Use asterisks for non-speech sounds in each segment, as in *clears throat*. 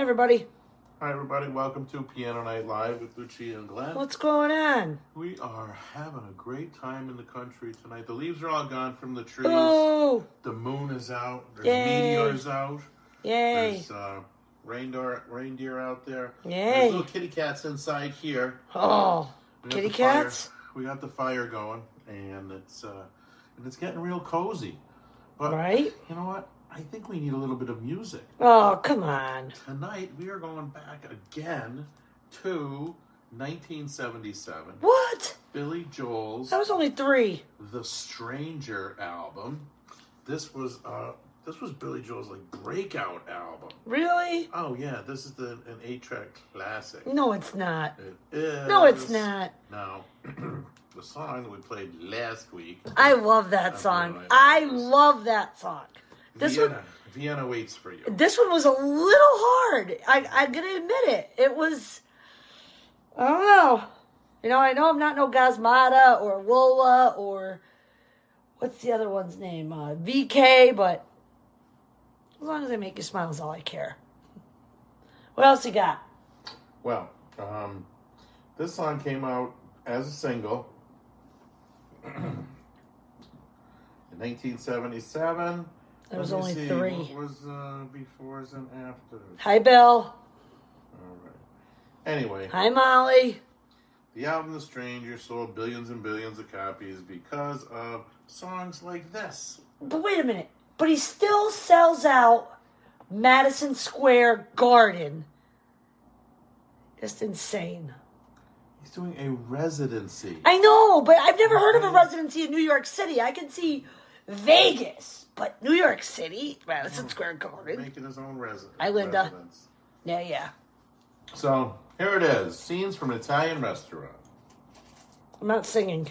everybody. Hi, everybody. Welcome to Piano Night Live with Lucia and Glenn. What's going on? We are having a great time in the country tonight. The leaves are all gone from the trees. Oh, The moon is out. There's Yay. meteors out. yay. There's uh, reindeer, reindeer out there. Yay. There's little kitty cats inside here. Oh, kitty the fire- cats? We got the fire going, and it's uh, and it's getting real cozy. But Right? you know what? I think we need a little bit of music. Oh, come on. Tonight we are going back again to 1977. What? Billy Joel's That was only three. The Stranger album. This was uh this was Billy Joel's like breakout album. Really? Oh yeah, this is the an eight track classic. No, it's not. It is. No, it's not. No. *clears throat* the song we played last week. I love that song. I love that song. This Vienna. one, Vienna waits for you. this one was a little hard. I, I'm gonna admit it. It was. I don't know. You know, I know I'm not no Gazmata or Wola or what's the other one's name? Uh, VK, but as long as I make you smile is all I care. What else you got? Well, um, this song came out as a single *clears throat* in 1977. There was only see, three. What was uh, befores and afters? Hi, Bill. All right. Anyway, Hi, Molly. the album "The Stranger" sold billions and billions of copies because of songs like this. But wait a minute. But he still sells out Madison Square Garden. Just insane. He's doing a residency. I know, but I've never heard of a residency in New York City. I can see Vegas, but New York City, Madison Square Garden. Making his own resi- Hi, Linda. residence. Yeah, yeah. So here it is: scenes from an Italian restaurant. I'm not singing.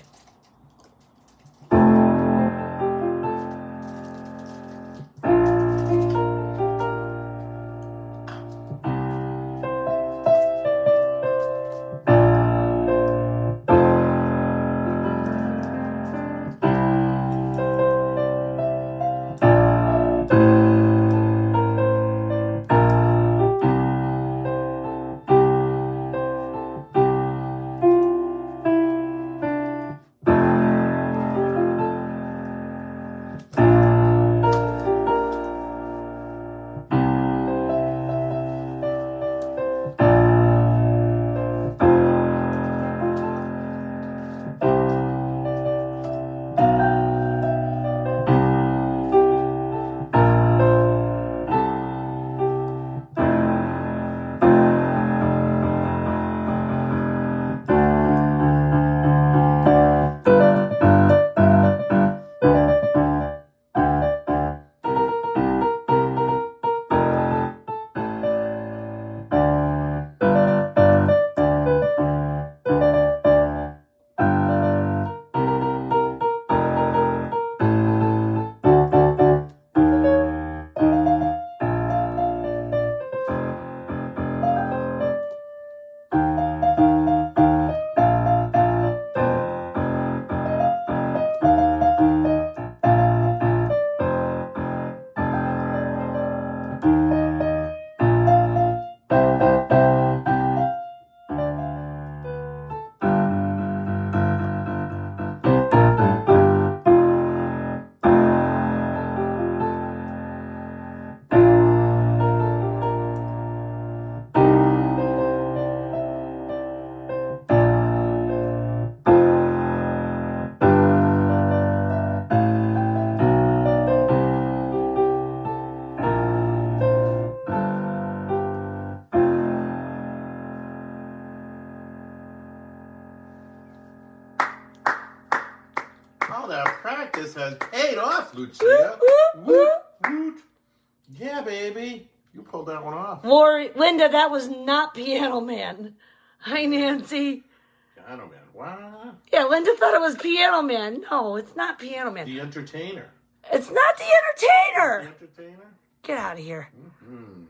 Linda, that was not Piano Man. Hi, Nancy. Piano Man. Wow. Yeah, Linda thought it was Piano Man. No, it's not Piano Man. The entertainer. It's not the The entertainer. entertainer? Get out of here. Hmm.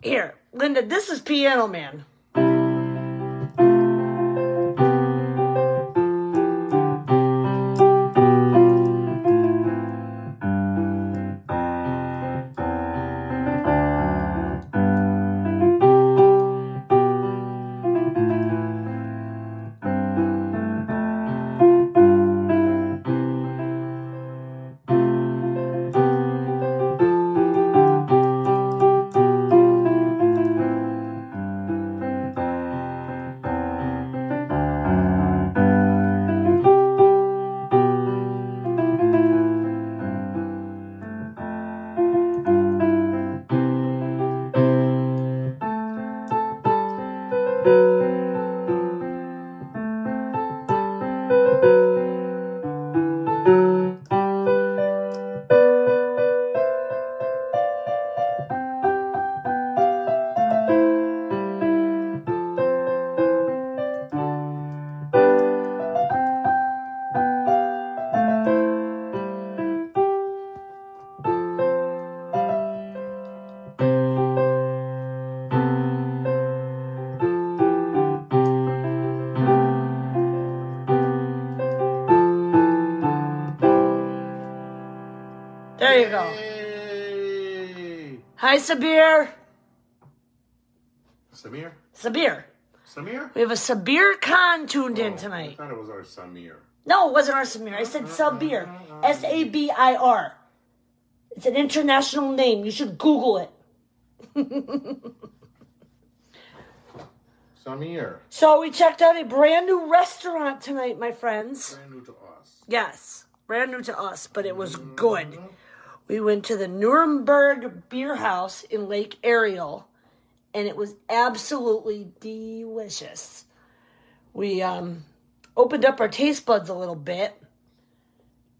Here, Linda, this is Piano Man. There you go. Hi, Sabir. Samir? Sabir. Samir? We have a Sabir Khan tuned in Oh, tonight. I thought it was our Samir. No, it wasn't our Samir. I said Sabir. S A B I R. It's an international name. You should Google it. Samir. So we checked out a brand new restaurant tonight, my friends. Brand new to us. Yes, brand new to us, but it was good. Mm-hmm. We went to the Nuremberg Beer House in Lake Ariel, and it was absolutely delicious. We um, opened up our taste buds a little bit,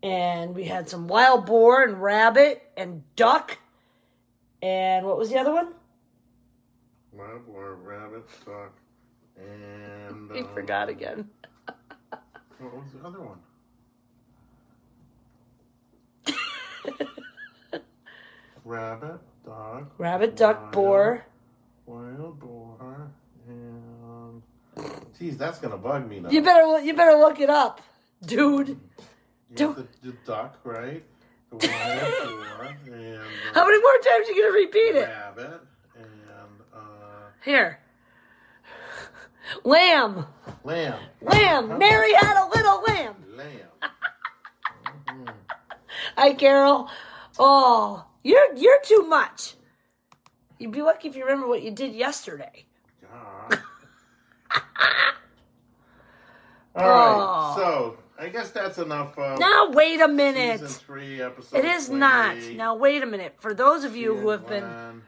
and we had some wild boar and rabbit and duck, and what was the other one? Wild boar, rabbit, duck, and. We um, forgot again. What was the other one? Rabbit, duck, Rabbit, duck, boar. wild boar, and. Geez, that's gonna bug me now. You better you better look it up, dude. You the, the duck, right? The wild boar, and. uh, How many more times are you gonna repeat it? Rabbit, and. Uh, Here. Lamb. lamb. Lamb. Mary had a little lamb. Lamb. *laughs* Hi, Carol. Oh, you're you're too much. You'd be lucky if you remember what you did yesterday. *laughs* All right, Oh. so I guess that's enough of Now wait a minute. season three, episode. It is not. Now wait a minute. For those of you who have been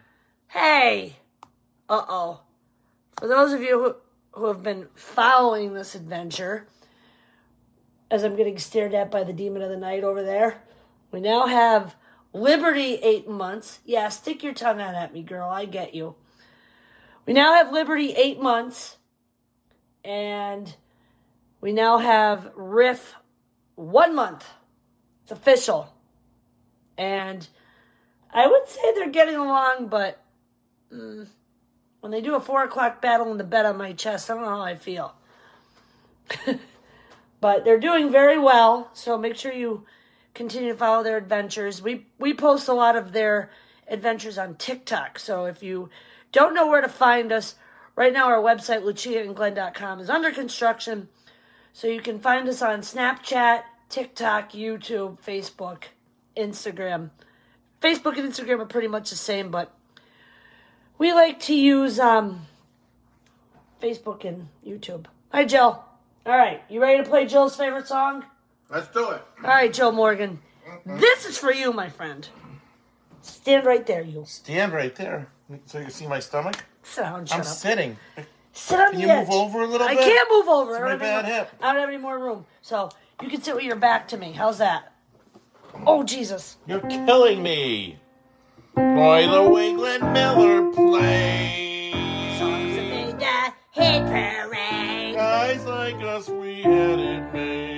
Hey. Uh oh. For those of you who, who have been following this adventure, as I'm getting stared at by the demon of the night over there, we now have Liberty eight months. Yeah, stick your tongue out at me, girl. I get you. We now have Liberty eight months, and we now have Riff one month. It's official. And I would say they're getting along, but mm, when they do a four o'clock battle in the bed on my chest, I don't know how I feel. *laughs* but they're doing very well, so make sure you continue to follow their adventures. We we post a lot of their adventures on TikTok, so if you don't know where to find us, right now our website luciaandglenn.com is under construction, so you can find us on Snapchat, TikTok, YouTube, Facebook, Instagram. Facebook and Instagram are pretty much the same, but we like to use um, Facebook and YouTube. Hi, Jill. All right, you ready to play Jill's favorite song? Let's do it. All right, Joe Morgan. Mm-hmm. This is for you, my friend. Stand right there, you. Stand right there, so you can see my stomach. Sit down, shut I'm up. sitting. Sit on Can the you edge. move over a little I bit? can't move over. It's I my don't have bad any more- hip. I don't have any more room, so you can sit with your back to me. How's that? Oh Jesus! You're killing me. Play the way Glenn Miller plays. Songs made the hit parade. Guys like us, we had it made.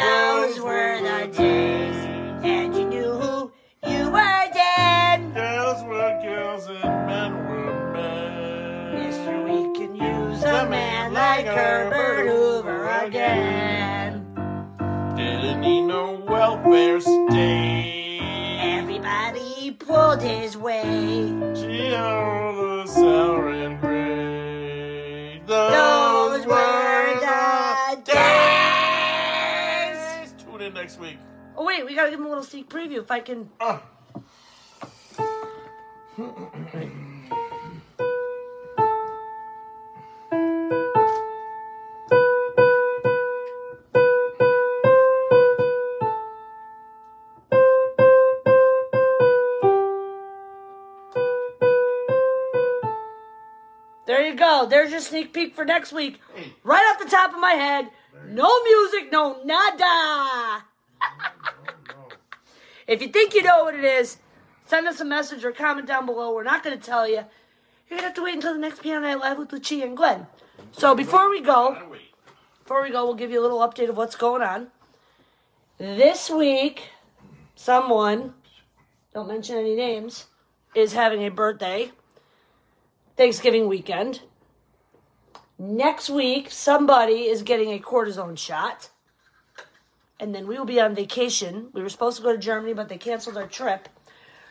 Those were the days, and you knew who you were then. Girls were girls and men were men. Mister, we can use a man like Herbert Hoover again. Didn't need no welfare state. Everybody pulled his weight. Next week. Oh wait, we gotta give him a little sneak preview. If I can, Ah. there you go. There's your sneak peek for next week. Right off the top of my head. No music, no nada. If you think you know what it is, send us a message or comment down below. We're not going to tell you. You're going to have to wait until the next Piano Night Live with Lucia and Glenn. So before we go, before we go, we'll give you a little update of what's going on. This week, someone, don't mention any names, is having a birthday. Thanksgiving weekend. Next week, somebody is getting a cortisone shot. And then we will be on vacation. We were supposed to go to Germany, but they canceled our trip.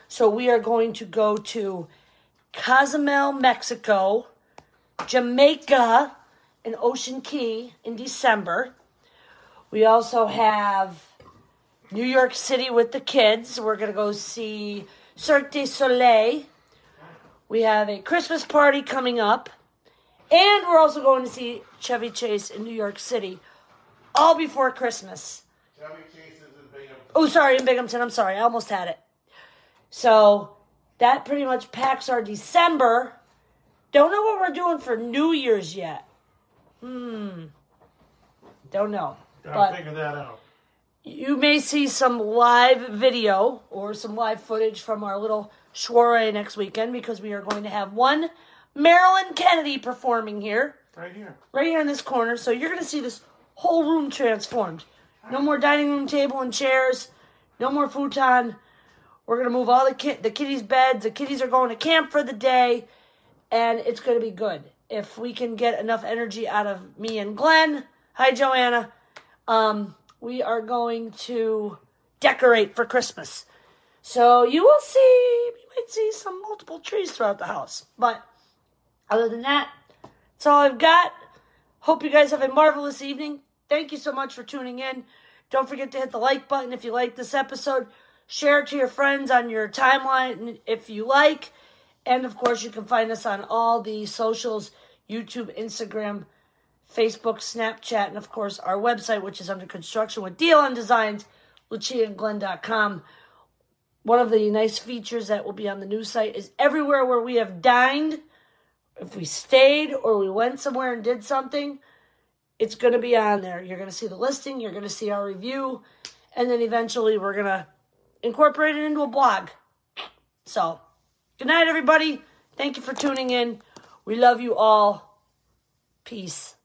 So we are going to go to Cozumel, Mexico, Jamaica, and Ocean Cay in December. We also have New York City with the kids. We're going to go see Cirque du Soleil. We have a Christmas party coming up. And we're also going to see Chevy Chase in New York City all before Christmas. Chevy Chase is in Binghamton. Oh, sorry, in Binghamton. I'm sorry. I almost had it. So that pretty much packs our December. Don't know what we're doing for New Year's yet. Hmm. Don't know. Gotta But figure that out. you may see some live video or some live footage from our little soiree next weekend because we are going to have one Marilyn Kennedy performing here, Right here. right here in this corner. So you're going to see this whole room transformed. No more dining room table and chairs. No more futon. We're to move all the kid, the kitties' beds. The kitties are going to camp for the day, and it's to be good. If we can get enough energy out of me and Glenn, hi Joanna, um, we are going to decorate for Christmas. So you will see, you might see some multiple trees throughout the house. But other than that, that's all I've got. Hope you guys have a marvelous evening. Thank you so much for tuning in. Don't forget to hit the like button if you like this episode. Share it to your friends on your timeline if you like. And of course, you can find us on all the socials YouTube, Instagram, Facebook, Snapchat, and of course, our website, which is under construction with DLN Designs, luciaandglenn.com. One of the nice features that will be on the new site is everywhere where we have dined, if we stayed or we went somewhere and did something, it's going to be on there. You're going to see the listing, you're going to see our review, and then eventually we're going to incorporate it into a blog. So, good night, everybody. Thank you for tuning in. We love you all. Peace.